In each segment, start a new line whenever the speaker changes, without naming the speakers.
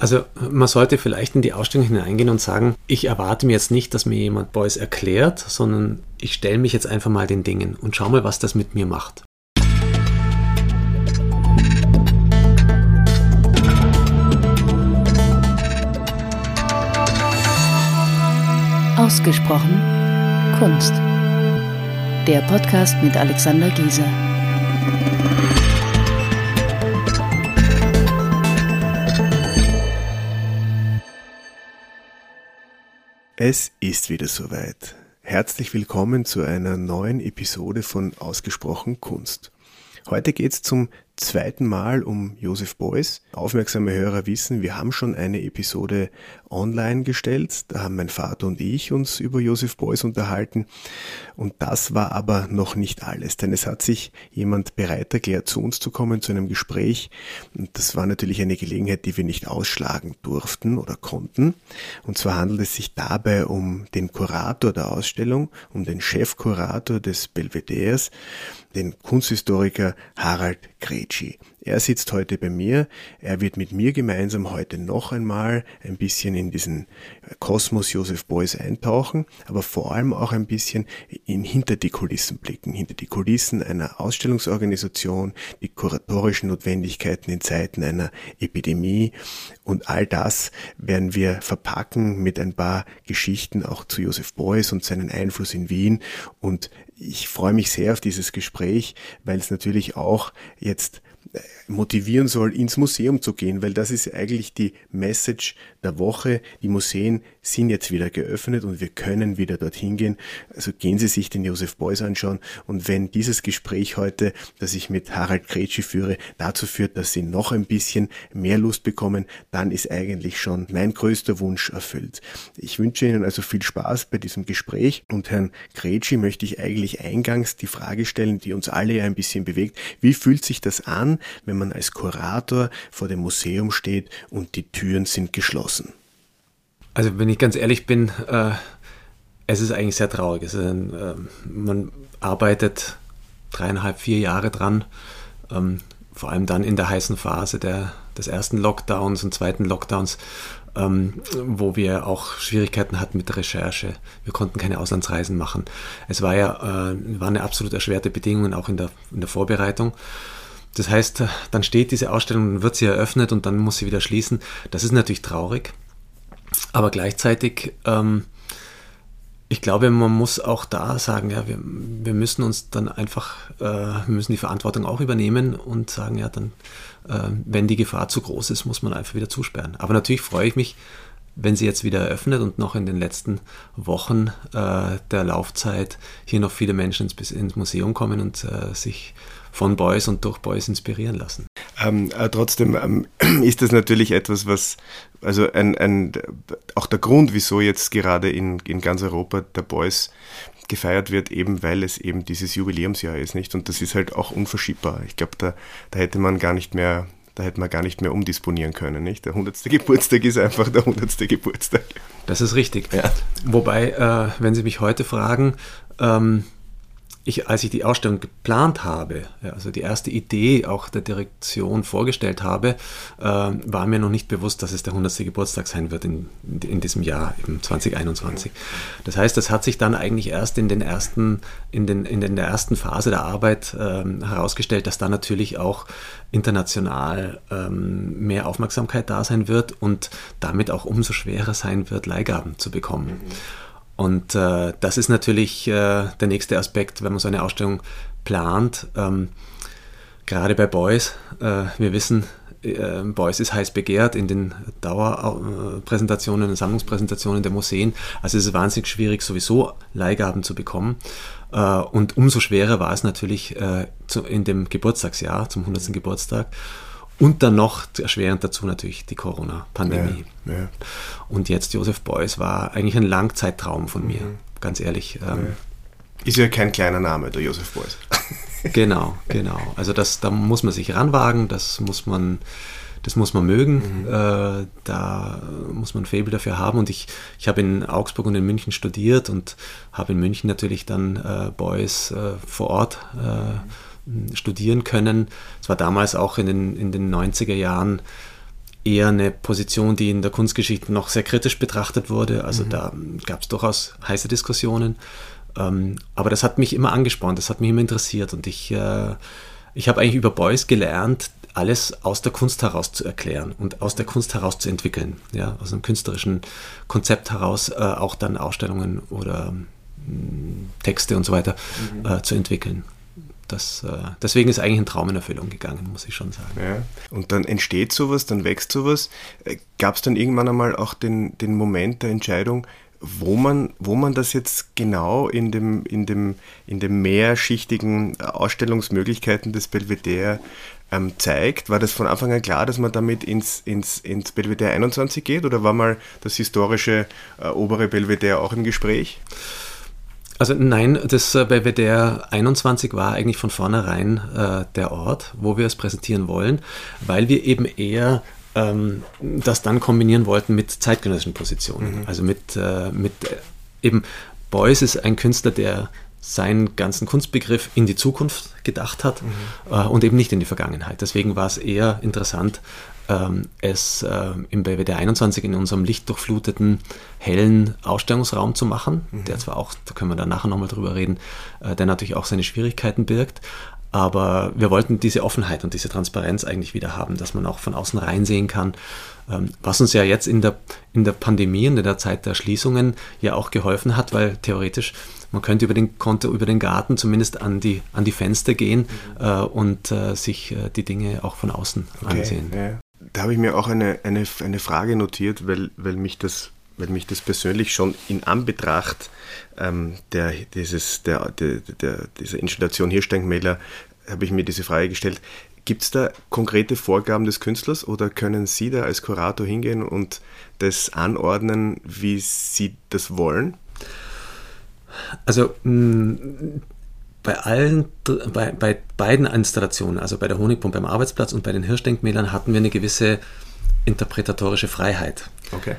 Also man sollte vielleicht in die Ausstellung hineingehen und sagen, ich erwarte mir jetzt nicht, dass mir jemand Beuys erklärt, sondern ich stelle mich jetzt einfach mal den Dingen und schau mal, was das mit mir macht.
Ausgesprochen Kunst. Der Podcast mit Alexander Gieser.
Es ist wieder soweit. Herzlich willkommen zu einer neuen Episode von Ausgesprochen Kunst. Heute geht es zum zweiten Mal um Josef Beuys. Aufmerksame Hörer wissen, wir haben schon eine Episode online gestellt. Da haben mein Vater und ich uns über Josef Beuys unterhalten. Und das war aber noch nicht alles, denn es hat sich jemand bereit erklärt, zu uns zu kommen, zu einem Gespräch. Und das war natürlich eine Gelegenheit, die wir nicht ausschlagen durften oder konnten. Und zwar handelt es sich dabei um den Kurator der Ausstellung, um den Chefkurator des Belvederes, den Kunsthistoriker Harald Gretschi. Er sitzt heute bei mir. Er wird mit mir gemeinsam heute noch einmal ein bisschen in diesen Kosmos Josef Beuys eintauchen, aber vor allem auch ein bisschen in hinter die Kulissen blicken, hinter die Kulissen einer Ausstellungsorganisation, die kuratorischen Notwendigkeiten in Zeiten einer Epidemie und all das werden wir verpacken mit ein paar Geschichten auch zu Josef Beuys und seinen Einfluss in Wien und ich freue mich sehr auf dieses Gespräch, weil es natürlich auch jetzt motivieren soll, ins Museum zu gehen, weil das ist eigentlich die Message der Woche. Die Museen sind jetzt wieder geöffnet und wir können wieder dorthin gehen. Also gehen Sie sich den Josef Beuys anschauen und wenn dieses Gespräch heute, das ich mit Harald Kretschi führe, dazu führt, dass Sie noch ein bisschen mehr Lust bekommen, dann ist eigentlich schon mein größter Wunsch erfüllt. Ich wünsche Ihnen also viel Spaß bei diesem Gespräch und Herrn Kretschi möchte ich eigentlich eingangs die Frage stellen, die uns alle ja ein bisschen bewegt. Wie fühlt sich das an, wenn man als Kurator vor dem Museum steht und die Türen sind geschlossen?
Also wenn ich ganz ehrlich bin, äh, es ist eigentlich sehr traurig. Ist ein, äh, man arbeitet dreieinhalb, vier Jahre dran, ähm, vor allem dann in der heißen Phase der, des ersten Lockdowns und zweiten Lockdowns, ähm, wo wir auch Schwierigkeiten hatten mit der Recherche. Wir konnten keine Auslandsreisen machen. Es war ja äh, war eine absolut erschwerte Bedingung auch in der, in der Vorbereitung. Das heißt, dann steht diese Ausstellung, dann wird sie eröffnet und dann muss sie wieder schließen. Das ist natürlich traurig, aber gleichzeitig, ähm, ich glaube, man muss auch da sagen, ja, wir, wir müssen uns dann einfach, äh, wir müssen die Verantwortung auch übernehmen und sagen, ja, dann, äh, wenn die Gefahr zu groß ist, muss man einfach wieder zusperren. Aber natürlich freue ich mich, wenn sie jetzt wieder eröffnet und noch in den letzten Wochen äh, der Laufzeit hier noch viele Menschen ins, ins Museum kommen und äh, sich von Boys und durch Boys inspirieren lassen.
Ähm, äh, trotzdem ähm, ist das natürlich etwas, was, also ein, ein, auch der Grund, wieso jetzt gerade in, in ganz Europa der Boys gefeiert wird, eben weil es eben dieses Jubiläumsjahr ist, nicht? Und das ist halt auch unverschiebbar. Ich glaube, da, da hätte man gar nicht mehr da hätte man gar nicht mehr umdisponieren können. Nicht? Der 100. Geburtstag ist einfach der 100. Geburtstag.
Das ist richtig. Ja. Wobei, äh, wenn Sie mich heute fragen, ähm, ich, als ich die Ausstellung geplant habe, also die erste Idee auch der Direktion vorgestellt habe, äh, war mir noch nicht bewusst, dass es der 100. Geburtstag sein wird in, in diesem Jahr, im 2021. Das heißt, das hat sich dann eigentlich erst in, den ersten, in, den, in der ersten Phase der Arbeit äh, herausgestellt, dass da natürlich auch international ähm, mehr Aufmerksamkeit da sein wird und damit auch umso schwerer sein wird, Leihgaben zu bekommen. Mhm. Und äh, das ist natürlich äh, der nächste Aspekt, wenn man so eine Ausstellung plant. Ähm, gerade bei Boys, äh, wir wissen, äh, Boys ist heiß begehrt in den Dauerpräsentationen Sammlungspräsentationen der Museen. Also es ist wahnsinnig schwierig, sowieso Leihgaben zu bekommen. Äh, und umso schwerer war es natürlich äh, in dem Geburtstagsjahr, zum 100. Geburtstag. Und dann noch erschwerend dazu natürlich die Corona-Pandemie. Ja, ja. Und jetzt Josef Beuys war eigentlich ein Langzeittraum von mir, mhm. ganz ehrlich. Ähm,
Ist ja kein kleiner Name, der Josef Beuys.
genau, genau. Also das, da muss man sich ranwagen, das muss man, das muss man mögen, mhm. äh, da muss man ein Faible dafür haben. Und ich, ich habe in Augsburg und in München studiert und habe in München natürlich dann äh, Beuys äh, vor Ort äh, studieren können. Es war damals auch in den, in den 90er Jahren eher eine Position, die in der Kunstgeschichte noch sehr kritisch betrachtet wurde. Also mhm. da gab es durchaus heiße Diskussionen. Ähm, aber das hat mich immer angespornt, das hat mich immer interessiert und ich, äh, ich habe eigentlich über Beuys gelernt, alles aus der Kunst heraus zu erklären und aus der Kunst heraus zu entwickeln, ja, aus einem künstlerischen Konzept heraus äh, auch dann Ausstellungen oder mh, Texte und so weiter mhm. äh, zu entwickeln. Das, äh, deswegen ist eigentlich ein Traum in Erfüllung gegangen, muss ich schon sagen.
Ja. Und dann entsteht sowas, dann wächst sowas. Äh, Gab es dann irgendwann einmal auch den, den Moment der Entscheidung, wo man, wo man das jetzt genau in dem, in dem, in dem mehrschichtigen Ausstellungsmöglichkeiten des Belvedere ähm, zeigt. War das von Anfang an klar, dass man damit ins, ins, ins Belvedere 21 geht oder war mal das historische äh, obere Belvedere auch im Gespräch?
Also nein, das äh, Belvedere 21 war eigentlich von vornherein äh, der Ort, wo wir es präsentieren wollen, weil wir eben eher ähm, das dann kombinieren wollten mit zeitgenössischen Positionen. Mhm. Also mit, äh, mit äh, eben Beuys ist ein Künstler, der seinen ganzen Kunstbegriff in die Zukunft gedacht hat mhm. äh, und eben nicht in die Vergangenheit. Deswegen war es eher interessant, es äh, im BWD 21 in unserem lichtdurchfluteten, hellen Ausstellungsraum zu machen, mhm. der zwar auch, da können wir dann nachher nochmal drüber reden, äh, der natürlich auch seine Schwierigkeiten birgt, aber wir wollten diese Offenheit und diese Transparenz eigentlich wieder haben, dass man auch von außen reinsehen kann, ähm, was uns ja jetzt in der, in der Pandemie und in der Zeit der Schließungen ja auch geholfen hat, weil theoretisch man könnte über den, konnte über den Garten zumindest an die, an die Fenster gehen mhm. äh, und sich die Dinge auch von außen okay, ansehen. Ja.
Da habe ich mir auch eine, eine, eine Frage notiert, weil, weil mich das weil mich das persönlich schon in Anbetracht ähm, der, dieses, der, der, der, dieser Installation Hirschdenkmäler habe ich mir diese Frage gestellt. Gibt es da konkrete Vorgaben des Künstlers oder können Sie da als Kurator hingehen und das anordnen, wie Sie das wollen?
Also mh, bei allen, bei, bei beiden Installationen, also bei der Honigpumpe am Arbeitsplatz und bei den Hirschdenkmälern, hatten wir eine gewisse interpretatorische Freiheit.
Okay.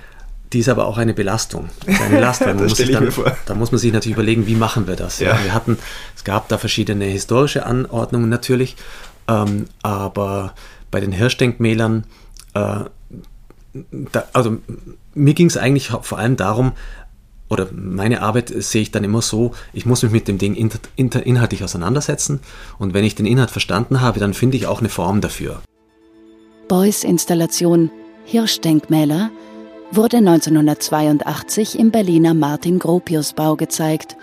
Die ist aber auch eine Belastung, eine Last. Weil man muss sich dann, da muss man sich natürlich überlegen, wie machen wir das. Ja. Wir hatten, es gab da verschiedene historische Anordnungen natürlich, ähm, aber bei den Hirschdenkmälern, äh, da, also mir ging es eigentlich vor allem darum, oder meine Arbeit sehe ich dann immer so, ich muss mich mit dem Ding inter, inter, inhaltlich auseinandersetzen und wenn ich den Inhalt verstanden habe, dann finde ich auch eine Form dafür.
Beuys Installation Hirschdenkmäler wurde 1982 im Berliner Martin-Gropius-Bau gezeigt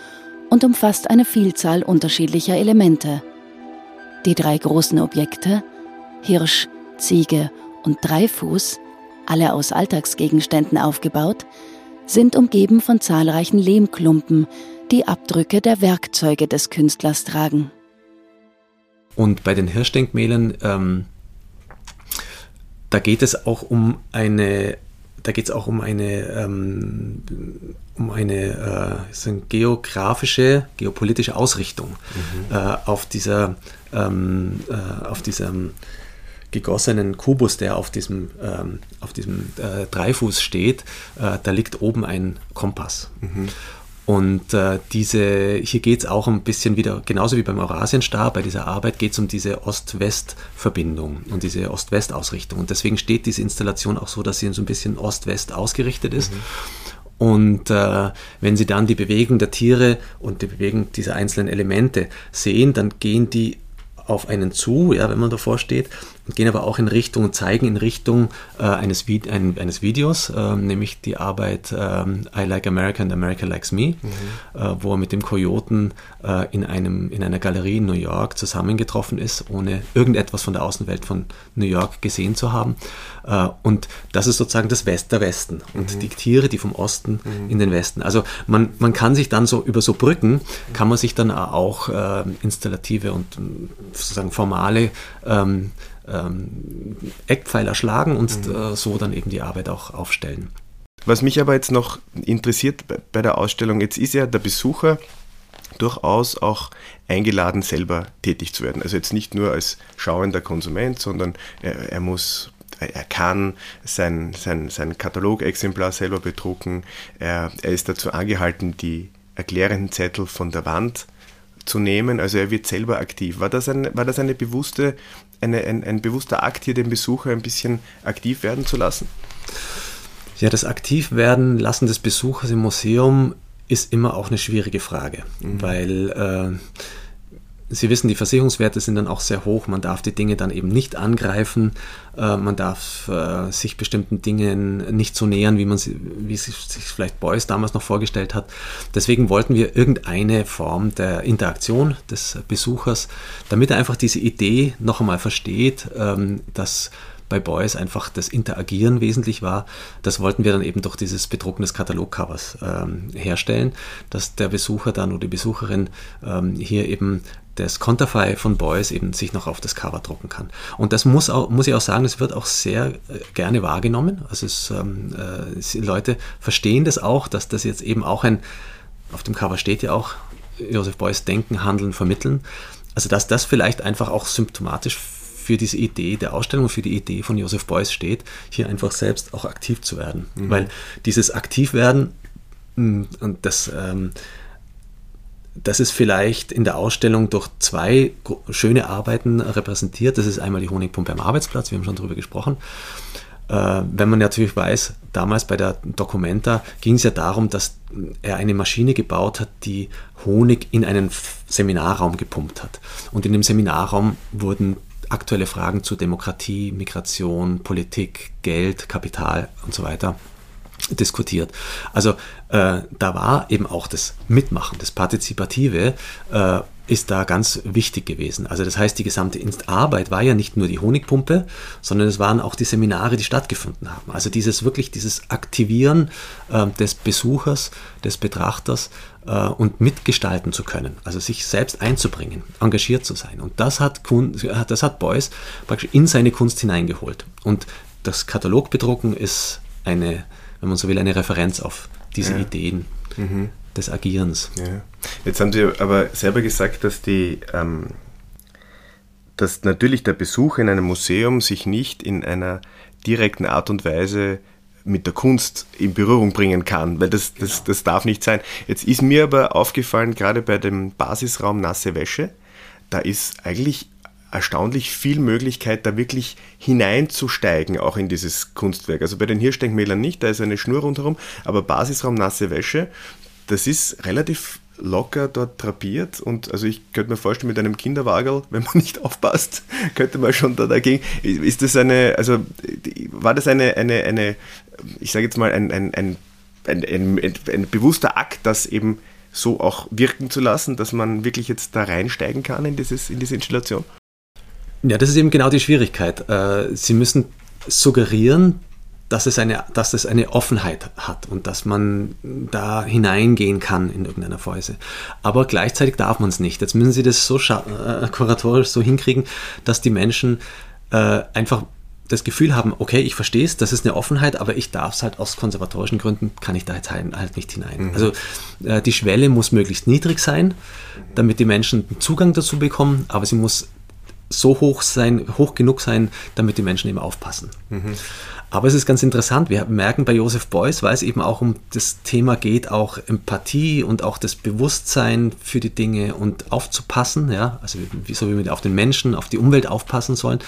und umfasst eine Vielzahl unterschiedlicher Elemente. Die drei großen Objekte, Hirsch, Ziege und Dreifuß, alle aus Alltagsgegenständen aufgebaut, sind umgeben von zahlreichen Lehmklumpen, die Abdrücke der Werkzeuge des Künstlers tragen.
Und bei den Hirschdenkmälern, ähm, da geht es auch um eine, da geht es auch um eine, ähm, um eine äh, geografische, geopolitische Ausrichtung mhm. äh, auf dieser, ähm, äh, auf diesem gegossenen Kubus, der auf diesem, ähm, auf diesem äh, Dreifuß steht, äh, da liegt oben ein Kompass. Mhm. Und äh, diese, hier geht es auch ein bisschen wieder, genauso wie beim Eurasienstar, bei dieser Arbeit geht es um diese Ost-West-Verbindung und diese Ost-West-Ausrichtung. Und deswegen steht diese Installation auch so, dass sie so ein bisschen Ost-West ausgerichtet ist. Mhm. Und äh, wenn Sie dann die Bewegung der Tiere und die Bewegung dieser einzelnen Elemente sehen, dann gehen die auf einen zu, ja, wenn man davor steht, gehen aber auch in Richtung, zeigen in Richtung äh, eines, ein, eines Videos, äh, nämlich die Arbeit äh, I Like America and America Likes Me, mhm. Äh, wo er mit dem Kojoten äh, in, einem, in einer Galerie in New York zusammengetroffen ist, ohne irgendetwas von der Außenwelt von New York gesehen zu haben. Äh, und das ist sozusagen das West, der Westen und mhm. die Tiere, die vom Osten mhm. in den Westen. Also man, man kann sich dann so über so Brücken, kann man sich dann auch installative und sozusagen formale ähm, ähm, Eckpfeiler schlagen und mhm. äh, so dann eben die Arbeit auch aufstellen.
Was mich aber jetzt noch interessiert bei der Ausstellung, jetzt ist ja der Besucher durchaus auch eingeladen, selber tätig zu werden. Also jetzt nicht nur als schauender Konsument, sondern er, er muss er kann sein, sein, sein Katalogexemplar selber bedrucken. Er, er ist dazu angehalten, die erklärenden Zettel von der Wand zu nehmen. Also er wird selber aktiv. War das, ein, war das eine bewusste eine, ein, ein bewusster Akt, hier den Besucher ein bisschen aktiv werden zu lassen?
Ja, das Aktivwerden lassen des Besuchers im Museum ist immer auch eine schwierige Frage, mhm. weil äh, Sie wissen, die Versicherungswerte sind dann auch sehr hoch. Man darf die Dinge dann eben nicht angreifen. Äh, man darf äh, sich bestimmten Dingen nicht so nähern, wie man sie, wie sich vielleicht Beuys damals noch vorgestellt hat. Deswegen wollten wir irgendeine Form der Interaktion des Besuchers, damit er einfach diese Idee noch einmal versteht, ähm, dass bei Beuys einfach das Interagieren wesentlich war. Das wollten wir dann eben durch dieses Bedrucken des Katalogcovers ähm, herstellen, dass der Besucher dann oder die Besucherin ähm, hier eben das Konterfei von Beuys eben sich noch auf das Cover drucken kann. Und das muss, auch, muss ich auch sagen, das wird auch sehr äh, gerne wahrgenommen. Also es, ähm, äh, Leute verstehen das auch, dass das jetzt eben auch ein, auf dem Cover steht ja auch, Josef Beuys Denken, Handeln, Vermitteln. Also dass das vielleicht einfach auch symptomatisch für diese Idee der Ausstellung, für die Idee von Josef Beuys steht, hier einfach selbst auch aktiv zu werden. Mhm. Weil dieses Aktivwerden, mm, und das ähm, das ist vielleicht in der Ausstellung durch zwei schöne Arbeiten repräsentiert. Das ist einmal die Honigpumpe am Arbeitsplatz, wir haben schon darüber gesprochen. Äh, wenn man natürlich weiß, damals bei der Documenta ging es ja darum, dass er eine Maschine gebaut hat, die Honig in einen Seminarraum gepumpt hat. Und in dem Seminarraum wurden aktuelle Fragen zu Demokratie, Migration, Politik, Geld, Kapital und so weiter diskutiert. Also äh, da war eben auch das Mitmachen, das Partizipative äh, ist da ganz wichtig gewesen. Also das heißt, die gesamte Arbeit war ja nicht nur die Honigpumpe, sondern es waren auch die Seminare, die stattgefunden haben. Also dieses wirklich dieses Aktivieren äh, des Besuchers, des Betrachters äh, und mitgestalten zu können, also sich selbst einzubringen, engagiert zu sein. Und das hat, das hat Beuys praktisch in seine Kunst hineingeholt. Und das Katalogbedrucken ist eine wenn man so will, eine Referenz auf diese ja. Ideen mhm. Des Agierens.
Ja. Jetzt haben Sie aber selber gesagt, dass die ähm, dass natürlich der Besuch in einem Museum sich nicht in einer direkten Art und Weise mit der Kunst in Berührung bringen kann, weil das, das, genau. das darf nicht sein. Jetzt ist mir aber aufgefallen, gerade bei dem Basisraum Nasse Wäsche, da ist eigentlich erstaunlich viel Möglichkeit, da wirklich hineinzusteigen, auch in dieses Kunstwerk. Also bei den Hirschdenkmälern nicht, da ist eine Schnur rundherum, aber Basisraum nasse Wäsche, das ist relativ locker dort drapiert und also ich könnte mir vorstellen, mit einem Kinderwagel, wenn man nicht aufpasst, könnte man schon da dagegen. Ist das eine, also war das eine, eine, eine ich sage jetzt mal, ein, ein, ein, ein bewusster Akt, das eben so auch wirken zu lassen, dass man wirklich jetzt da reinsteigen kann in, dieses, in diese Installation?
Ja, das ist eben genau die Schwierigkeit. Äh, Sie müssen suggerieren, dass es eine, dass es eine Offenheit hat und dass man da hineingehen kann in irgendeiner Weise. Aber gleichzeitig darf man es nicht. Jetzt müssen Sie das so äh, kuratorisch so hinkriegen, dass die Menschen äh, einfach das Gefühl haben, okay, ich verstehe es, das ist eine Offenheit, aber ich darf es halt aus konservatorischen Gründen, kann ich da jetzt halt, halt nicht hinein. Mhm. Also äh, die Schwelle muss möglichst niedrig sein, damit die Menschen Zugang dazu bekommen, aber sie muss so hoch sein, hoch genug sein, damit die Menschen eben aufpassen. Mhm. Aber es ist ganz interessant, wir merken bei Joseph Beuys, weil es eben auch um das Thema geht, auch Empathie und auch das Bewusstsein für die Dinge und aufzupassen, ja, also wie, so wie wir auf den Menschen, auf die Umwelt aufpassen sollen,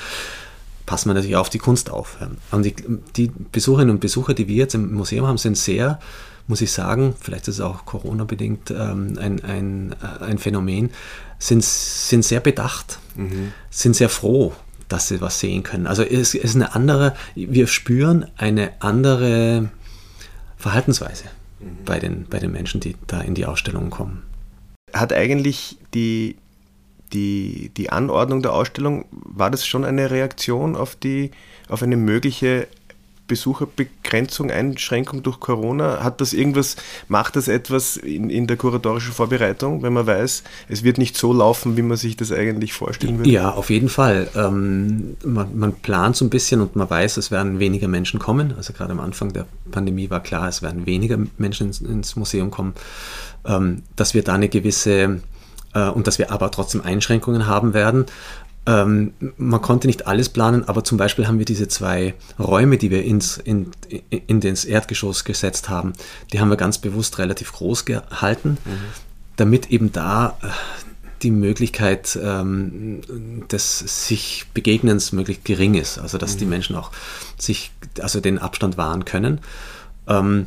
passen wir natürlich auf die Kunst auf. Und die, die Besucherinnen und Besucher, die wir jetzt im Museum haben, sind sehr muss ich sagen, vielleicht ist es auch Corona-bedingt ähm, ein, ein, äh, ein Phänomen, sind, sind sehr bedacht, mhm. sind sehr froh, dass sie was sehen können. Also es ist eine andere, wir spüren eine andere Verhaltensweise mhm. bei, den, bei den Menschen, die da in die Ausstellungen kommen.
Hat eigentlich die, die, die Anordnung der Ausstellung, war das schon eine Reaktion auf, die, auf eine mögliche Besucherbegrenzung, Einschränkung durch Corona? Hat das irgendwas, macht das etwas in, in der kuratorischen Vorbereitung, wenn man weiß, es wird nicht so laufen, wie man sich das eigentlich vorstellen würde?
Ja, auf jeden Fall. Ähm, man, man, plant so ein bisschen und man weiß, es werden weniger Menschen kommen. Also gerade am Anfang der Pandemie war klar, es werden weniger Menschen ins, ins Museum kommen. Ähm, dass wir da eine gewisse äh, und dass wir aber trotzdem Einschränkungen haben werden. Ähm, man konnte nicht alles planen, aber zum Beispiel haben wir diese zwei Räume, die wir ins, in, in das Erdgeschoss gesetzt haben, die haben wir ganz bewusst relativ groß gehalten, mhm. damit eben da äh, die Möglichkeit ähm, des sich Begegnens möglichst gering ist. Also dass mhm. die Menschen auch sich, also den Abstand wahren können. Ähm,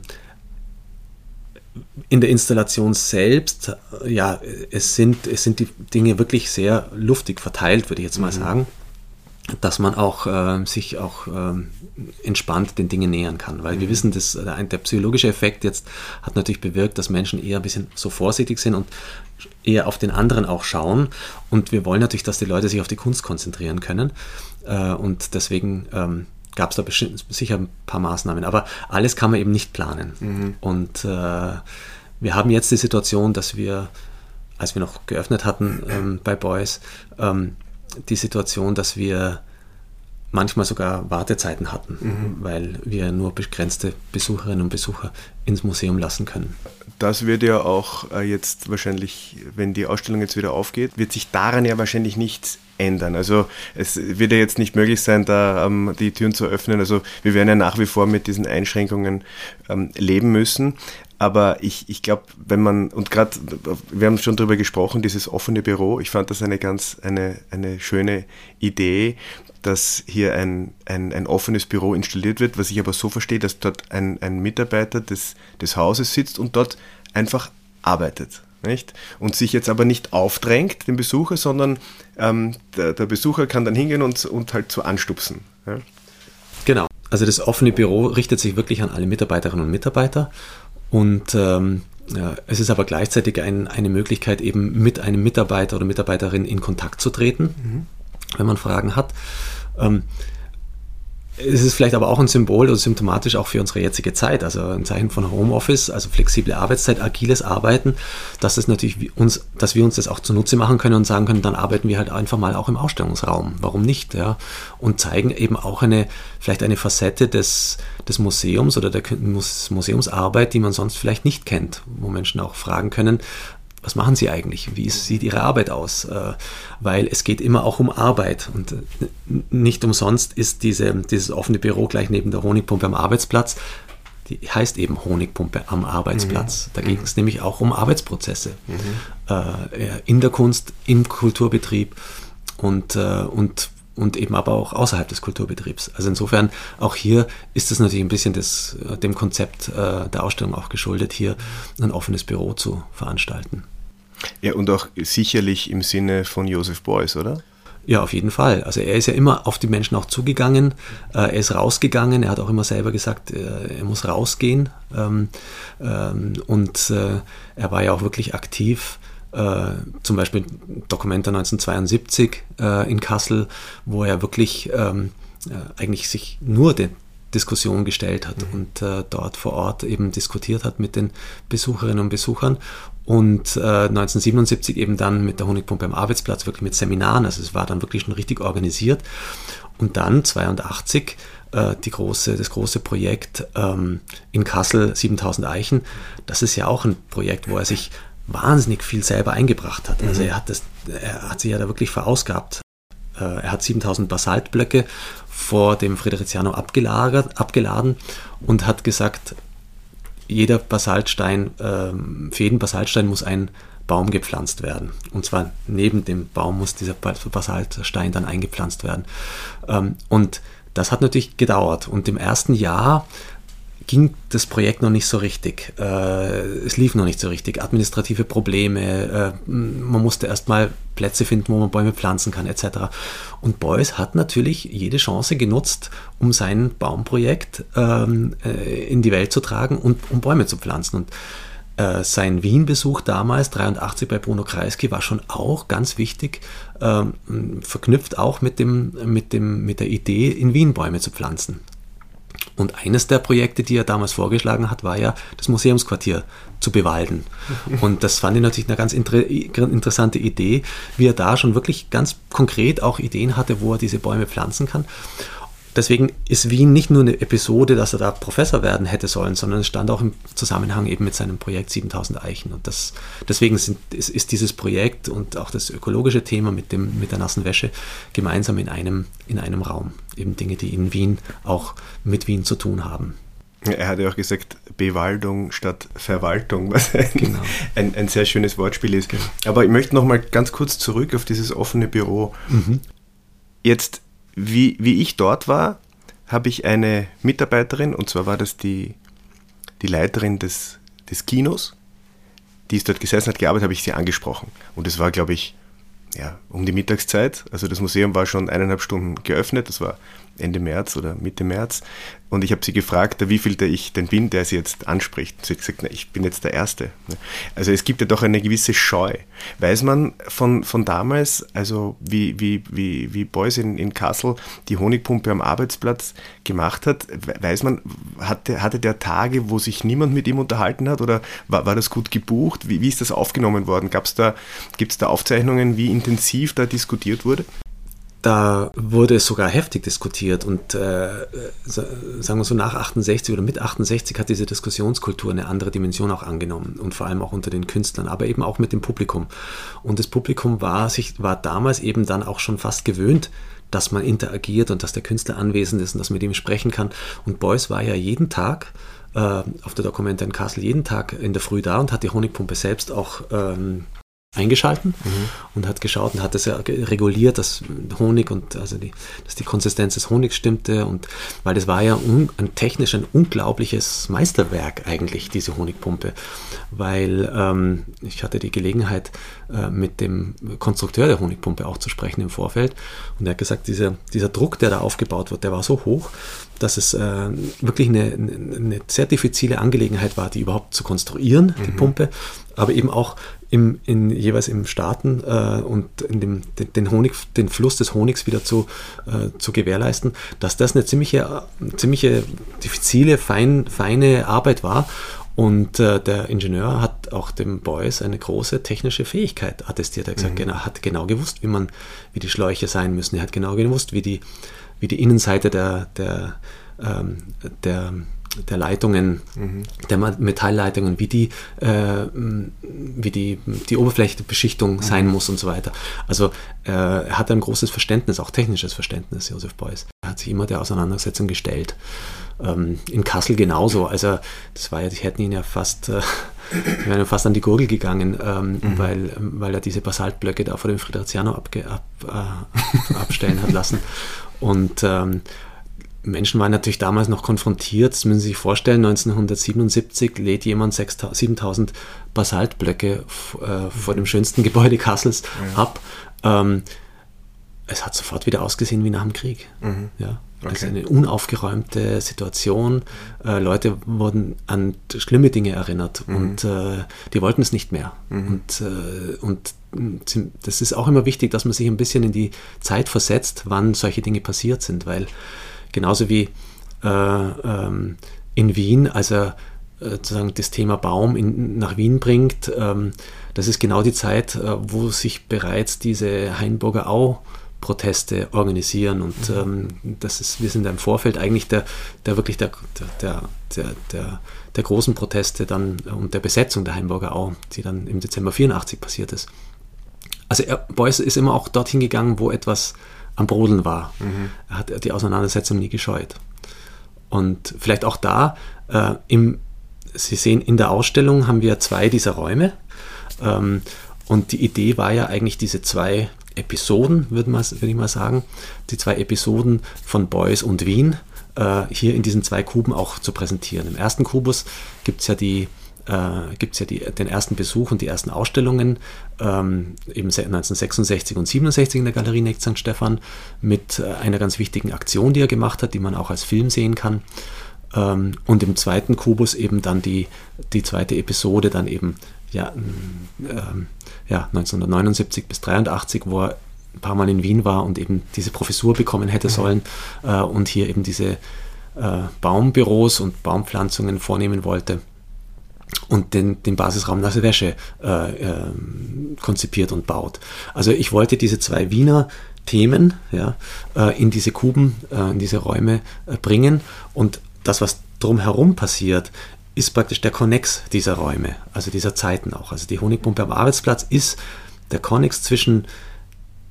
in der Installation selbst, ja, es sind, es sind die Dinge wirklich sehr luftig verteilt, würde ich jetzt mal mhm. sagen dass man auch äh, sich auch äh, entspannt den Dingen nähern kann. Weil wir mhm. wissen, dass der, der psychologische Effekt jetzt hat natürlich bewirkt, dass Menschen eher ein bisschen so vorsichtig sind und eher auf den anderen auch schauen. Und wir wollen natürlich, dass die Leute sich auf die Kunst konzentrieren können. Äh, und deswegen ähm, gab es da sicher ein paar Maßnahmen. Aber alles kann man eben nicht planen. Mhm. Und äh, wir haben jetzt die Situation, dass wir, als wir noch geöffnet hatten ähm, bei Boys, ähm, die Situation, dass wir manchmal sogar Wartezeiten hatten, mhm. weil wir nur begrenzte Besucherinnen und Besucher ins Museum lassen können.
Das wird ja auch äh, jetzt wahrscheinlich, wenn die Ausstellung jetzt wieder aufgeht, wird sich daran ja wahrscheinlich nichts ändern. Also es wird ja jetzt nicht möglich sein, da ähm, die Türen zu öffnen. Also wir werden ja nach wie vor mit diesen Einschränkungen ähm, leben müssen. Aber ich, ich glaube, wenn man, und gerade, wir haben schon darüber gesprochen, dieses offene Büro, ich fand das eine ganz, eine, eine schöne Idee, dass hier ein, ein, ein offenes Büro installiert wird, was ich aber so verstehe, dass dort ein, ein Mitarbeiter des, des Hauses sitzt und dort einfach arbeitet. Nicht? Und sich jetzt aber nicht aufdrängt, den Besucher, sondern ähm, der, der, Besucher kann dann hingehen und, und halt so anstupsen. Ja?
Genau. Also das offene Büro richtet sich wirklich an alle Mitarbeiterinnen und Mitarbeiter und ähm, ja, es ist aber gleichzeitig ein, eine Möglichkeit, eben mit einem Mitarbeiter oder Mitarbeiterin in Kontakt zu treten, mhm. wenn man Fragen hat. Ähm, es ist vielleicht aber auch ein Symbol oder symptomatisch auch für unsere jetzige Zeit, also ein Zeichen von Homeoffice, also flexible Arbeitszeit, agiles Arbeiten, dass es natürlich uns, dass wir uns das auch zunutze machen können und sagen können, dann arbeiten wir halt einfach mal auch im Ausstellungsraum. Warum nicht? Ja? Und zeigen eben auch eine, vielleicht eine Facette des, des Museums oder der Museumsarbeit, die man sonst vielleicht nicht kennt, wo Menschen auch fragen können, was machen Sie eigentlich? Wie sieht Ihre Arbeit aus? Äh, weil es geht immer auch um Arbeit und äh, nicht umsonst ist diese, dieses offene Büro gleich neben der Honigpumpe am Arbeitsplatz. Die heißt eben Honigpumpe am Arbeitsplatz. Mhm. Da ging mhm. es nämlich auch um Arbeitsprozesse mhm. Äh, in der Kunst, im Kulturbetrieb und, und und eben aber auch außerhalb des Kulturbetriebs. Also insofern auch hier ist es natürlich ein bisschen des, dem Konzept der Ausstellung auch geschuldet, hier ein offenes Büro zu veranstalten.
Ja, und auch sicherlich im Sinne von Joseph Beuys, oder?
Ja, auf jeden Fall. Also er ist ja immer auf die Menschen auch zugegangen. Äh, er ist rausgegangen. Er hat auch immer selber gesagt, äh, er muss rausgehen. Ähm, ähm, und äh, er war ja auch wirklich aktiv. Zum Beispiel Dokumenta 1972 in Kassel, wo er wirklich ähm, eigentlich sich nur den Diskussion gestellt hat mhm. und äh, dort vor Ort eben diskutiert hat mit den Besucherinnen und Besuchern und äh, 1977 eben dann mit der Honigpumpe am Arbeitsplatz, wirklich mit Seminaren, also es war dann wirklich schon richtig organisiert. Und dann 82 äh, die große, das große Projekt ähm, in Kassel, 7000 Eichen, das ist ja auch ein Projekt, wo er sich wahnsinnig viel selber eingebracht hat. Also mhm. er hat, das, er hat sich ja da wirklich verausgabt. Äh, er hat 7000 Basaltblöcke vor dem Frideriziano abgelagert, abgeladen und hat gesagt, jeder Basaltstein, ähm, für jeden Basaltstein muss ein Baum gepflanzt werden. Und zwar neben dem Baum muss dieser Basaltstein dann eingepflanzt werden. Ähm, und das hat natürlich gedauert. Und im ersten Jahr ging das Projekt noch nicht so richtig. Äh, es lief noch nicht so richtig. Administrative Probleme, äh, man musste erstmal Plätze finden, wo man Bäume pflanzen kann, etc. Und Beuys hat natürlich jede Chance genutzt, um sein Baumprojekt ähm, äh, in die Welt zu tragen und um Bäume zu pflanzen. Und sein Wien-Besuch damals, 83 bei Bruno Kreisky, war schon auch ganz wichtig, ähm, verknüpft auch mit, dem, mit, dem, mit der Idee, in Wien Bäume zu pflanzen. Und eines der Projekte, die er damals vorgeschlagen hat, war ja, das Museumsquartier zu bewalden. Und das fand ich natürlich eine ganz inter interessante Idee, wie er da schon wirklich ganz konkret auch Ideen hatte, wo er diese Bäume pflanzen kann. Deswegen ist Wien nicht nur eine Episode, dass er da Professor werden hätte sollen, sondern es stand auch im Zusammenhang eben mit seinem Projekt 7000 Eichen. Und das, deswegen sind, ist, ist, dieses Projekt und auch das ökologische Thema mit, dem, mit der nassen Wäsche gemeinsam in einem, in einem Raum. Eben Dinge, die in Wien auch mit Wien zu tun haben.
Er hat ja auch gesagt, Bewaldung statt Verwaltung, was ein, genau. ein, ein, sehr schönes Wortspiel ist. Genau. Aber ich möchte noch mal ganz kurz zurück auf dieses offene Büro. Mhm. Jetzt, wie, wie ich dort war, habe ich eine Mitarbeiterin, und zwar war das die, die Leiterin des, des Kinos, die ist dort gesessen hat, gearbeitet, habe ich sie angesprochen. Und es war, glaube ich, ja, um die Mittagszeit. Also das Museum war schon eineinhalb Stunden geöffnet. Das war Ende März oder Mitte März. Und ich habe sie gefragt, wie viel ich denn bin, der sie jetzt anspricht. sie hat gesagt, na, ich bin jetzt der Erste. Also es gibt ja doch eine gewisse Scheu. Weiß man von, von damals, also wie, wie, wie, wie Beuys in, in Kassel die Honigpumpe am Arbeitsplatz gemacht hat, weiß man, hatte, hatte der Tage, wo sich niemand mit ihm unterhalten hat oder war, war das gut gebucht? Wie, wie ist das aufgenommen worden? Da, Gibt es da Aufzeichnungen, wie intensiv da diskutiert wurde?
Da wurde es sogar heftig diskutiert und äh, sagen wir so nach 68 oder mit 68 hat diese Diskussionskultur eine andere Dimension auch angenommen und vor allem auch unter den Künstlern, aber eben auch mit dem Publikum. Und das Publikum war sich war damals eben dann auch schon fast gewöhnt, dass man interagiert und dass der Künstler anwesend ist und dass man mit ihm sprechen kann. Und Beuys war ja jeden Tag äh, auf der Dokumenta in Kassel jeden Tag in der Früh da und hat die Honigpumpe selbst auch ähm, eingeschalten mhm. und hat geschaut und hat das ja reguliert, dass Honig und also die, dass die Konsistenz des Honigs stimmte und weil das war ja un, ein technisch ein unglaubliches Meisterwerk eigentlich diese Honigpumpe, weil ähm, ich hatte die Gelegenheit äh, mit dem Konstrukteur der Honigpumpe auch zu sprechen im Vorfeld und er hat gesagt, dieser, dieser Druck, der da aufgebaut wird, der war so hoch, dass es äh, wirklich eine, eine, sehr diffizile Angelegenheit war, die überhaupt zu konstruieren, mhm. die Pumpe, aber eben auch im, in, jeweils im Starten äh, und in dem, den, Honig, den Fluss des Honigs wieder zu, äh, zu gewährleisten, dass das eine ziemliche, ziemliche diffizile, fein, feine Arbeit war. Und äh, der Ingenieur hat auch dem Beuys eine große technische Fähigkeit attestiert. Er hat gesagt, mhm. er hat genau gewusst, wie man, wie die Schläuche sein müssen. Er hat genau gewusst, wie die, wie die Innenseite der, der, ähm, der der Leitungen, mhm. der Metallleitungen, wie die, äh, wie die, die Oberflächenbeschichtung mhm. sein muss und so weiter. Also äh, er hat ein großes Verständnis, auch technisches Verständnis, Josef Beuys. Er hat sich immer der Auseinandersetzung gestellt. Ähm, in Kassel genauso. Also das war ja, die hätten ihn ja fast, äh, wären fast an die Gurgel gegangen, ähm, mhm. weil, weil er diese Basaltblöcke da vor dem Fridericiano ab, äh, abstellen hat lassen. Und ähm, Menschen waren natürlich damals noch konfrontiert, das müssen Sie sich vorstellen, 1977 lädt jemand 7000 Basaltblöcke äh, vor dem schönsten Gebäude Kassels ja. ab. Ähm, es hat sofort wieder ausgesehen wie nach dem Krieg. Mhm. Ja. Okay. Also eine unaufgeräumte Situation. Äh, Leute wurden an schlimme Dinge erinnert mhm. und äh, die wollten es nicht mehr. Mhm. Und, äh, und das ist auch immer wichtig, dass man sich ein bisschen in die Zeit versetzt, wann solche Dinge passiert sind, weil Genauso wie äh, ähm, in Wien, als er äh, sozusagen das Thema Baum in, nach Wien bringt, ähm, das ist genau die Zeit, äh, wo sich bereits diese Hainburger Au Proteste organisieren und mhm. ähm, das ist, wir sind im Vorfeld eigentlich der, der wirklich der, der, der, der, der großen Proteste dann und der Besetzung der Hainburger Au, die dann im Dezember 84 passiert ist. Also er, Beuys ist immer auch dorthin gegangen, wo etwas am Brodeln war. Mhm. Er hat die Auseinandersetzung nie gescheut. Und vielleicht auch da, äh, im, Sie sehen, in der Ausstellung haben wir zwei dieser Räume. Ähm, und die Idee war ja eigentlich diese zwei Episoden, würde würd ich mal sagen, die zwei Episoden von Beuys und Wien äh, hier in diesen zwei Kuben auch zu präsentieren. Im ersten Kubus gibt es ja die äh, gibt es ja die, den ersten Besuch und die ersten Ausstellungen, ähm, eben 1966 und 67 in der Galerie Neck St. Stephan, mit äh, einer ganz wichtigen Aktion, die er gemacht hat, die man auch als Film sehen kann. Ähm, und im zweiten Kubus eben dann die, die zweite Episode, dann eben ja, ähm, ja, 1979 bis 83, wo er ein paar Mal in Wien war und eben diese Professur bekommen hätte mhm. sollen äh, und hier eben diese äh, Baumbüros und Baumpflanzungen vornehmen wollte und den, den Basisraum Nasse Wäsche äh, äh, konzipiert und baut. Also ich wollte diese zwei Wiener Themen ja, äh, in diese Kuben, äh, in diese Räume äh, bringen und das, was drumherum passiert, ist praktisch der Konnex dieser Räume, also dieser Zeiten auch. Also die Honigpumpe am Arbeitsplatz ist der Konnex zwischen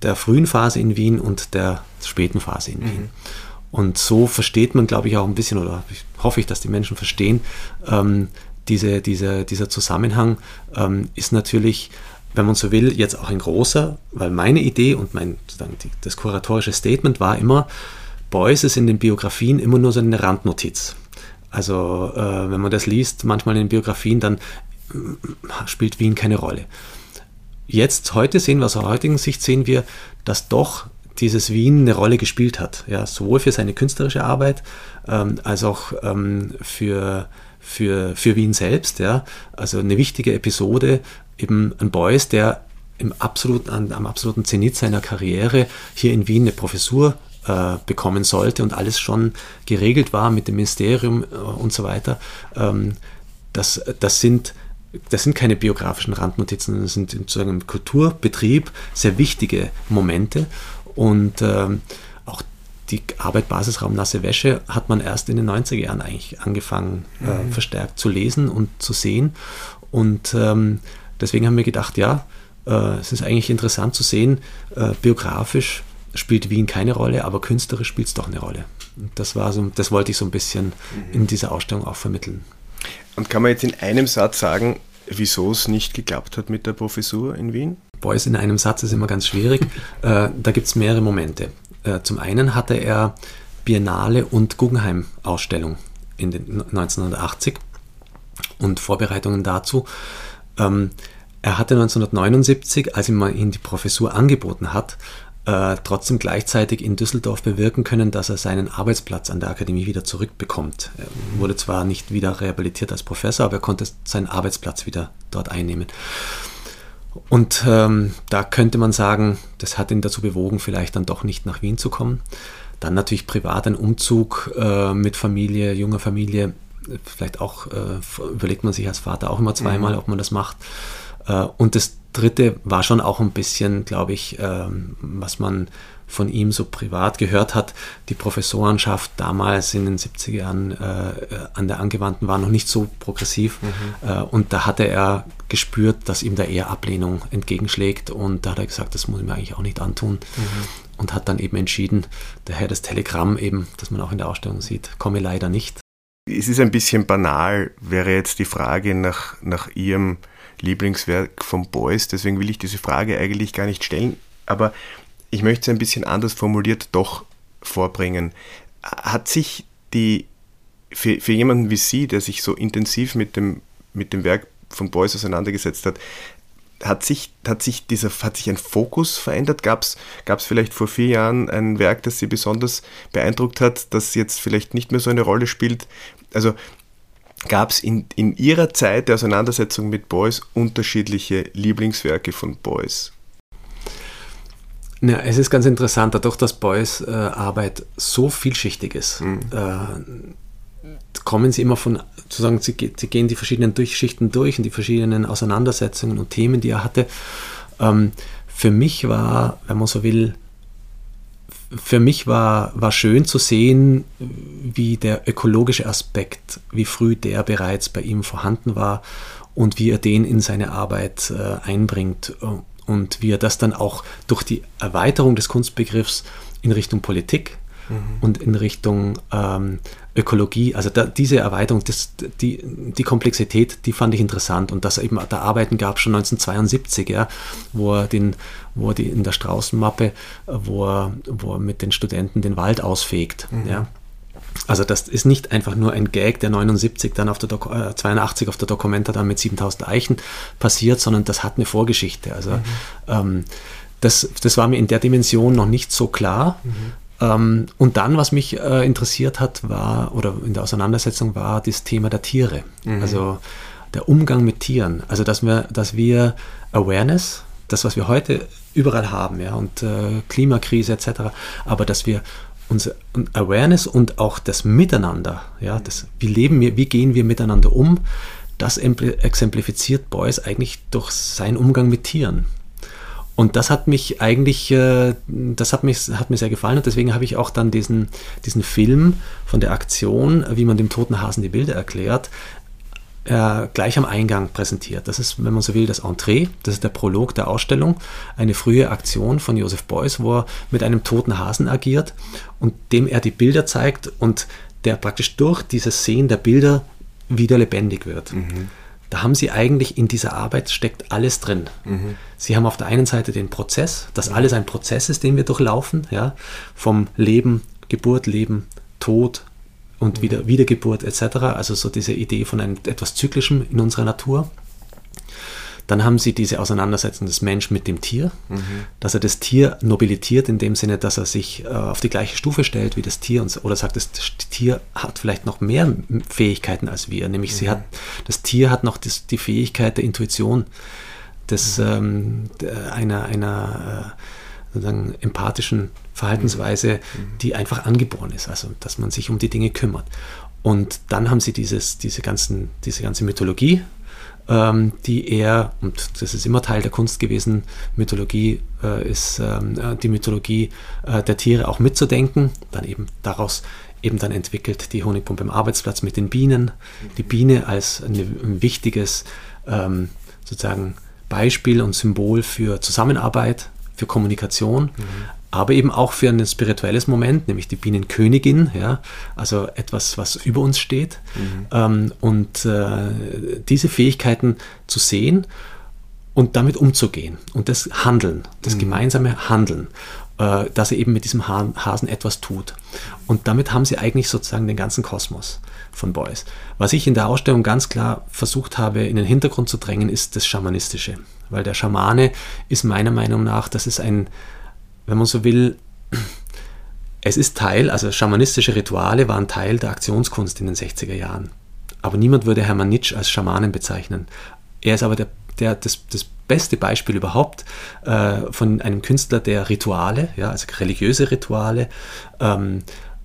der frühen Phase in Wien und der späten Phase in Wien. Mhm. Und so versteht man, glaube ich, auch ein bisschen, oder hoffe ich, dass die Menschen verstehen, ähm, diese, diese, dieser Zusammenhang ähm, ist natürlich, wenn man so will, jetzt auch ein großer, weil meine Idee und mein, das kuratorische Statement war immer, Beuys ist in den Biografien immer nur so eine Randnotiz. Also äh, wenn man das liest, manchmal in den Biografien, dann äh, spielt Wien keine Rolle. Jetzt, heute sehen wir aus der heutigen Sicht, sehen wir, dass doch dieses Wien eine Rolle gespielt hat. Ja, sowohl für seine künstlerische Arbeit ähm, als auch ähm, für, für, für Wien selbst. Ja. Also eine wichtige Episode, eben ein Beuys, der im absoluten, am absoluten Zenit seiner Karriere hier in Wien eine Professur äh, bekommen sollte und alles schon geregelt war mit dem Ministerium äh, und so weiter. Ähm, das, das sind das sind keine biografischen Randnotizen, das sind sozusagen im Kulturbetrieb sehr wichtige Momente. Und ähm, die Arbeit Basisraum Nasse Wäsche hat man erst in den 90er Jahren eigentlich angefangen, äh, mhm. verstärkt zu lesen und zu sehen. Und ähm, deswegen haben wir gedacht, ja, äh, es ist eigentlich interessant zu sehen, äh, biografisch spielt Wien keine Rolle, aber künstlerisch spielt es doch eine Rolle. Und das war so, das wollte ich so ein bisschen mhm. in dieser Ausstellung auch vermitteln.
Und kann man jetzt in einem Satz sagen, wieso es nicht geklappt hat mit der Professur in Wien?
Beuys in einem Satz ist immer ganz schwierig. äh, da gibt es mehrere Momente. Äh, zum einen hatte er Biennale und Guggenheim-Ausstellung in den 1980 und Vorbereitungen dazu. Ähm, er hatte 1979, als ihm mal ihn die Professur angeboten hat, äh, trotzdem gleichzeitig in Düsseldorf bewirken können, dass er seinen Arbeitsplatz an der Akademie wieder zurückbekommt. Er wurde zwar nicht wieder rehabilitiert als Professor, aber er konnte seinen Arbeitsplatz wieder dort einnehmen. Und ähm, da könnte man sagen, das hat ihn dazu bewogen, vielleicht dann doch nicht nach Wien zu kommen. Dann natürlich privat ein Umzug äh, mit Familie, junger Familie. Vielleicht auch äh, überlegt man sich als Vater auch immer zweimal, mhm. ob man das macht. Äh, und das dritte war schon auch ein bisschen, glaube ich, ähm, was man von ihm so privat gehört hat. Die Professorenschaft damals in den 70er Jahren äh, an der Angewandten war noch nicht so progressiv. Mhm. Äh, und da hatte er gespürt, dass ihm da eher Ablehnung entgegenschlägt. Und da hat er gesagt, das muss ich mir eigentlich auch nicht antun. Mhm. Und hat dann eben entschieden, daher das Telegramm eben, das man auch in der Ausstellung sieht, komme leider nicht.
Es ist ein bisschen banal, wäre jetzt die Frage nach, nach Ihrem Lieblingswerk von Beuys. Deswegen will ich diese Frage eigentlich gar nicht stellen. Aber ich möchte es ein bisschen anders formuliert doch vorbringen. Hat sich die, für, für jemanden wie Sie, der sich so intensiv mit dem, mit dem Werk von Beuys auseinandergesetzt hat, hat sich, hat sich, dieser, hat sich ein Fokus verändert? Gab es vielleicht vor vier Jahren ein Werk, das Sie besonders beeindruckt hat, das jetzt vielleicht nicht mehr so eine Rolle spielt? Also gab es in, in Ihrer Zeit der Auseinandersetzung mit Beuys unterschiedliche Lieblingswerke von Beuys?
Ja, es ist ganz interessant, dadurch, dass Beuys äh, Arbeit so vielschichtig ist, mhm. äh, kommen sie immer von, sozusagen, sie, sie, gehen die verschiedenen Durchschichten durch und die verschiedenen Auseinandersetzungen und Themen, die er hatte. Ähm, für mich war, wenn man so will, für mich war, war schön zu sehen, wie der ökologische Aspekt, wie früh der bereits bei ihm vorhanden war und wie er den in seine Arbeit äh, einbringt und wie er das dann auch durch die Erweiterung des Kunstbegriffs in Richtung Politik mhm. und in Richtung ähm, Ökologie, also da, diese Erweiterung, das, die, die Komplexität, die fand ich interessant und dass eben da Arbeiten gab schon 1972, ja, wo er, den, wo er die in der Straußenmappe, wo er, wo er mit den Studenten den Wald ausfegt. Mhm. Ja. Also das ist nicht einfach nur ein Gag, der 79 dann auf der Doku äh, 82 auf der Dokumenta dann mit 7000 Eichen passiert, sondern das hat eine Vorgeschichte. Also mhm. ähm, das, das war mir in der Dimension noch nicht so klar. Mhm. Ähm, und dann, was mich äh, interessiert hat, war, oder in der Auseinandersetzung war das Thema der Tiere. Mhm. Also der Umgang mit Tieren. Also dass wir, dass wir Awareness, das, was wir heute überall haben, ja, und äh, Klimakrise etc., aber dass wir unsere Awareness und auch das Miteinander, ja, das, wie leben wir, wie gehen wir miteinander um, das exemplifiziert Beuys eigentlich durch seinen Umgang mit Tieren. Und das hat mich eigentlich, äh, das hat, mich, hat mir sehr gefallen und deswegen habe ich auch dann diesen, diesen Film von der Aktion, wie man dem toten Hasen die Bilder erklärt, äh, gleich am Eingang präsentiert. Das ist, wenn man so will, das Entree, das ist der Prolog der Ausstellung, eine frühe Aktion von Joseph Beuys, wo er mit einem toten Hasen agiert und dem er die Bilder zeigt und der praktisch durch dieses Sehen der Bilder wieder lebendig wird. Mhm. Da haben sie eigentlich in dieser Arbeit steckt alles drin. Mhm. Sie haben auf der einen Seite den Prozess, dass alles ein Prozess ist, den wir durchlaufen, ja, vom Leben, Geburt, Leben, Tod, und wieder, Wiedergeburt etc. Also so diese Idee von einem etwas Zyklischem in unserer Natur. Dann haben sie diese Auseinandersetzung des Menschen mit dem Tier, mhm. dass er das Tier nobilitiert in dem Sinne, dass er sich äh, auf die gleiche Stufe stellt wie das Tier und, oder sagt, das Tier hat vielleicht noch mehr Fähigkeiten als wir, nämlich mhm. sie hat, das Tier hat noch das, die Fähigkeit der Intuition, des, mhm. ähm, einer, einer äh, sozusagen empathischen Verhaltensweise, mhm. die einfach angeboren ist, also dass man sich um die Dinge kümmert. Und dann haben sie dieses, diese, ganzen, diese ganze Mythologie, ähm, die er, und das ist immer Teil der Kunst gewesen, Mythologie äh, ist ähm, äh, die Mythologie äh, der Tiere auch mitzudenken, dann eben daraus eben dann entwickelt die Honigpumpe im Arbeitsplatz mit den Bienen, die Biene als eine, ein wichtiges ähm, sozusagen Beispiel und Symbol für Zusammenarbeit, für Kommunikation, mhm. aber eben auch für ein spirituelles Moment, nämlich die Bienenkönigin, ja, also etwas, was über uns steht. Mhm. Ähm, und äh, diese Fähigkeiten zu sehen und damit umzugehen und das Handeln, das mhm. gemeinsame Handeln, äh, dass er eben mit diesem Hasen etwas tut. Und damit haben sie eigentlich sozusagen den ganzen Kosmos von Beuys. Was ich in der Ausstellung ganz klar versucht habe, in den Hintergrund zu drängen, ist das Schamanistische. Weil der Schamane ist meiner Meinung nach, das ist ein, wenn man so will, es ist Teil, also schamanistische Rituale waren Teil der Aktionskunst in den 60er Jahren. Aber niemand würde Hermann Nitsch als Schamanen bezeichnen. Er ist aber der, der, das, das beste Beispiel überhaupt äh, von einem Künstler, der Rituale, ja, also religiöse Rituale, ähm,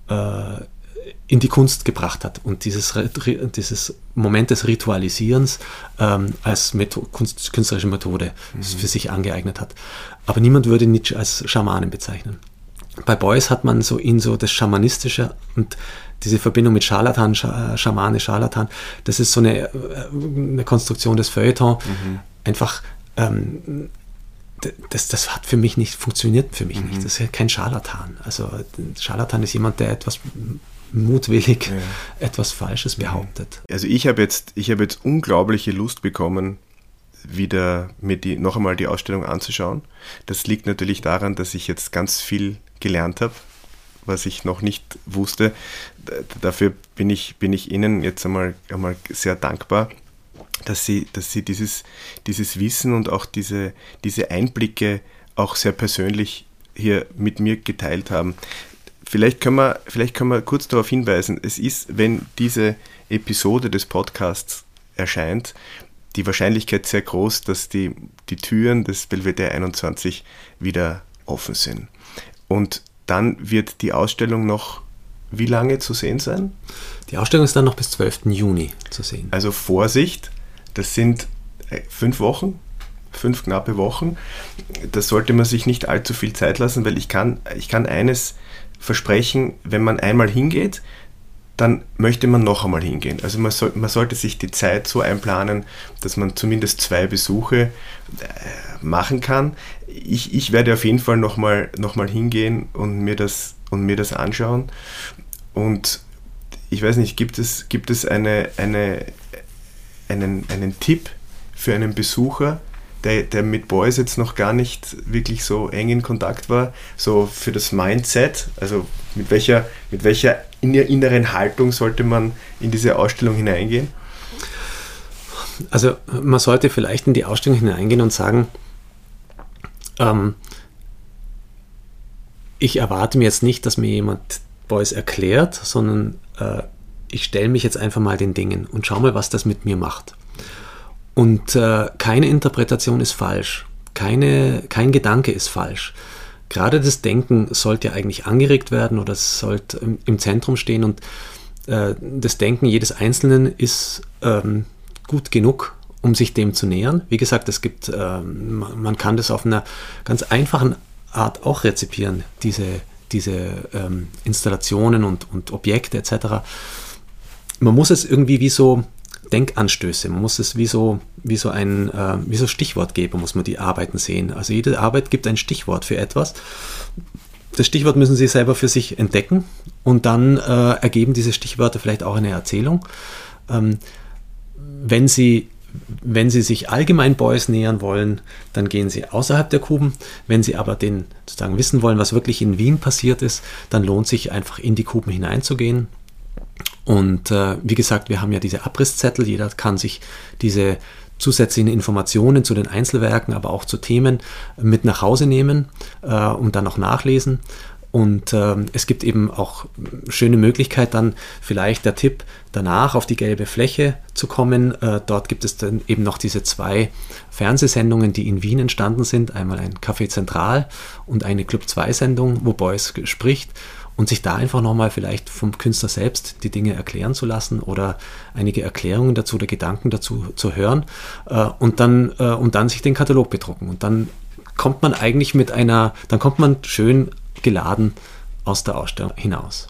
äh, in die Kunst gebracht hat und dieses, dieses Moment des Ritualisierens ähm, als Methode, Kunst, künstlerische Methode mhm. für sich angeeignet hat. Aber niemand würde Nietzsche als Schamanen bezeichnen. Bei Beuys hat man so ihn so das Schamanistische und diese Verbindung mit Scharlatan, Schamane, Scharlatan, das ist so eine, äh, eine Konstruktion des Feuilleton. Mhm. Einfach ähm, das, das hat für mich nicht funktioniert für mich mhm. nicht. Das ist ja kein Scharlatan. Also Scharlatan ist jemand, der etwas mutwillig ja. etwas Falsches behauptet.
Also ich habe jetzt, ich habe jetzt unglaubliche Lust bekommen, wieder mir die, noch einmal die Ausstellung anzuschauen. Das liegt natürlich daran, dass ich jetzt ganz viel gelernt habe, was ich noch nicht wusste. Dafür bin ich, bin ich Ihnen jetzt einmal, einmal sehr dankbar, dass Sie, dass Sie dieses, dieses Wissen und auch diese, diese Einblicke auch sehr persönlich hier mit mir geteilt haben. Vielleicht können, wir, vielleicht können wir kurz darauf hinweisen, es ist, wenn diese Episode des Podcasts erscheint, die Wahrscheinlichkeit sehr groß, dass die, die Türen des Belvedere 21 wieder offen sind. Und dann wird die Ausstellung noch wie lange zu sehen sein?
Die Ausstellung ist dann noch bis 12. Juni zu sehen.
Also Vorsicht, das sind äh, fünf Wochen, fünf knappe Wochen. Da sollte man sich nicht allzu viel Zeit lassen, weil ich kann, ich kann eines versprechen, wenn man einmal hingeht, dann möchte man noch einmal hingehen. Also man, soll, man sollte sich die Zeit so einplanen, dass man zumindest zwei Besuche äh, machen kann. Ich, ich werde auf jeden Fall nochmal noch mal hingehen und mir, das, und mir das anschauen. Und ich weiß nicht, gibt es, gibt es eine, eine, einen, einen Tipp für einen Besucher, der, der mit Boys jetzt noch gar nicht wirklich so eng in Kontakt war, so für das Mindset, also mit welcher, mit welcher inneren Haltung sollte man in diese Ausstellung hineingehen?
Also man sollte vielleicht in die Ausstellung hineingehen und sagen, ähm, ich erwarte mir jetzt nicht, dass mir jemand Boys erklärt, sondern äh, ich stelle mich jetzt einfach mal den Dingen und schau mal, was das mit mir macht. Und äh, keine Interpretation ist falsch, keine, kein Gedanke ist falsch. Gerade das Denken sollte ja eigentlich angeregt werden oder es sollte im, im Zentrum stehen und äh, das Denken jedes Einzelnen ist ähm, gut genug, um sich dem zu nähern. Wie gesagt, es gibt, ähm, man kann das auf einer ganz einfachen Art auch rezipieren, diese, diese ähm, Installationen und, und Objekte etc. Man muss es irgendwie wie so Denkanstöße. Man muss es wie so, wie so ein äh, wie so Stichwortgeber, muss man die Arbeiten sehen. Also jede Arbeit gibt ein Stichwort für etwas. Das Stichwort müssen Sie selber für sich entdecken und dann äh, ergeben diese Stichwörter vielleicht auch eine Erzählung. Ähm, wenn Sie wenn Sie sich allgemein Beuys nähern wollen, dann gehen Sie außerhalb der Kuben. Wenn Sie aber den sozusagen wissen wollen, was wirklich in Wien passiert ist, dann lohnt sich einfach in die Kuben hineinzugehen. Und äh, wie gesagt, wir haben ja diese Abrisszettel. Jeder kann sich diese zusätzlichen Informationen zu den Einzelwerken, aber auch zu Themen mit nach Hause nehmen äh, und dann auch nachlesen. Und ähm, es gibt eben auch schöne Möglichkeit, dann vielleicht der Tipp, danach auf die gelbe Fläche zu kommen. Äh, dort gibt es dann eben noch diese zwei Fernsehsendungen, die in Wien entstanden sind. Einmal ein Café Zentral und eine Club 2 Sendung, wo Beuys spricht. Und sich da einfach nochmal vielleicht vom Künstler selbst die Dinge erklären zu lassen oder einige Erklärungen dazu oder Gedanken dazu zu hören äh, und, dann, äh, und dann sich den Katalog bedrucken. Und dann kommt man eigentlich mit einer, dann kommt man schön geladen aus der Ausstellung hinaus.